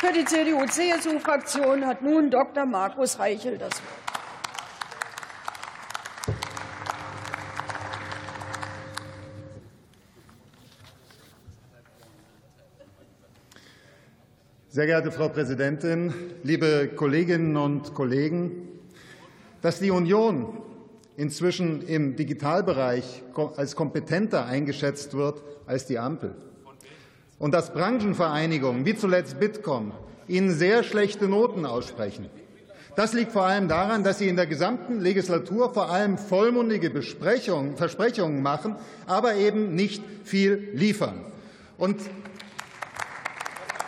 Für die CDU-CSU-Fraktion hat nun Dr. Markus Reichel das Wort. Sehr geehrte Frau Präsidentin, liebe Kolleginnen und Kollegen! Dass die Union inzwischen im Digitalbereich als kompetenter eingeschätzt wird als die Ampel und dass Branchenvereinigungen wie zuletzt Bitkom ihnen sehr schlechte Noten aussprechen, das liegt vor allem daran, dass Sie in der gesamten Legislatur vor allem vollmundige Versprechungen machen, aber eben nicht viel liefern. Und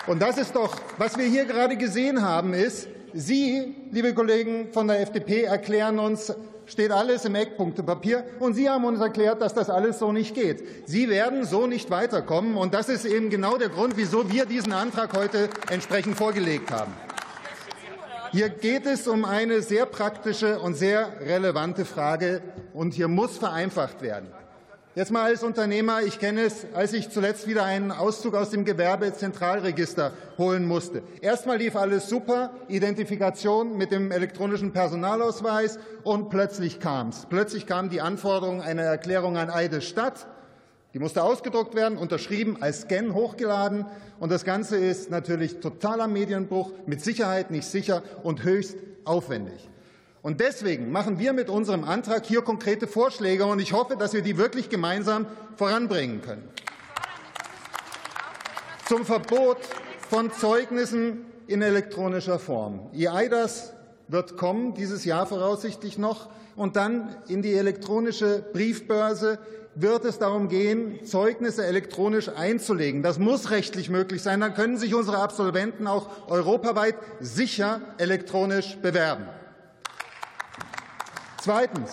und das ist doch, was wir hier gerade gesehen haben, ist, Sie, liebe Kollegen von der FDP, erklären uns, steht alles im Eckpunktepapier. Und Sie haben uns erklärt, dass das alles so nicht geht. Sie werden so nicht weiterkommen. Und das ist eben genau der Grund, wieso wir diesen Antrag heute entsprechend vorgelegt haben. Hier geht es um eine sehr praktische und sehr relevante Frage, und hier muss vereinfacht werden. Jetzt mal als Unternehmer, ich kenne es, als ich zuletzt wieder einen Auszug aus dem Gewerbezentralregister holen musste. Erstmal lief alles super, Identifikation mit dem elektronischen Personalausweis und plötzlich kam es. Plötzlich kam die Anforderung einer Erklärung an Eide Stadt. Die musste ausgedruckt werden, unterschrieben, als Scan hochgeladen. Und das Ganze ist natürlich totaler Medienbruch, mit Sicherheit nicht sicher und höchst aufwendig. Und deswegen machen wir mit unserem Antrag hier konkrete Vorschläge, und ich hoffe, dass wir die wirklich gemeinsam voranbringen können. Zum Verbot von Zeugnissen in elektronischer Form. EIDAS wird kommen, dieses Jahr voraussichtlich noch, und dann in die elektronische Briefbörse wird es darum gehen, Zeugnisse elektronisch einzulegen. Das muss rechtlich möglich sein. Dann können sich unsere Absolventen auch europaweit sicher elektronisch bewerben. Zweitens.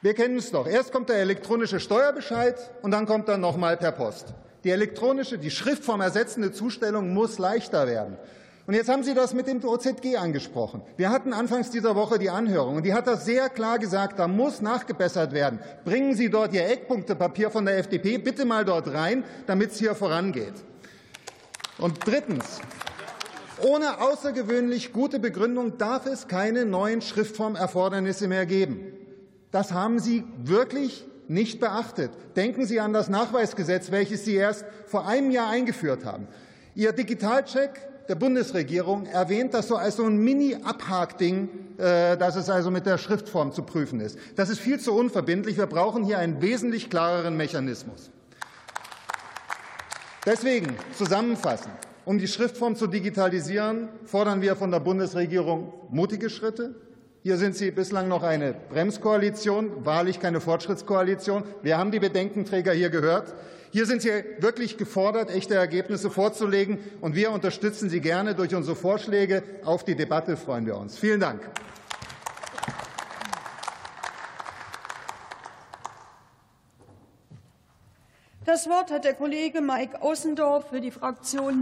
Wir kennen es doch. Erst kommt der elektronische Steuerbescheid und dann kommt er noch mal per Post. Die elektronische, die Schriftform ersetzende Zustellung muss leichter werden. Und jetzt haben Sie das mit dem OZG angesprochen. Wir hatten anfangs dieser Woche die Anhörung, und die hat das sehr klar gesagt, da muss nachgebessert werden. Bringen Sie dort Ihr Eckpunktepapier von der FDP bitte mal dort rein, damit es hier vorangeht. Und drittens. Ohne außergewöhnlich gute Begründung darf es keine neuen Schriftformerfordernisse mehr geben. Das haben Sie wirklich nicht beachtet. Denken Sie an das Nachweisgesetz, welches Sie erst vor einem Jahr eingeführt haben. Ihr Digitalcheck der Bundesregierung erwähnt das so als so ein Mini-Abhakding, äh, dass es also mit der Schriftform zu prüfen ist. Das ist viel zu unverbindlich. Wir brauchen hier einen wesentlich klareren Mechanismus. Deswegen zusammenfassend. Um die Schriftform zu digitalisieren, fordern wir von der Bundesregierung mutige Schritte. Hier sind Sie bislang noch eine Bremskoalition, wahrlich keine Fortschrittskoalition. Wir haben die Bedenkenträger hier gehört. Hier sind Sie wirklich gefordert, echte Ergebnisse vorzulegen, und wir unterstützen Sie gerne durch unsere Vorschläge. Auf die Debatte freuen wir uns. Vielen Dank. Das Wort hat der Kollege Mike Außendorf für die Fraktion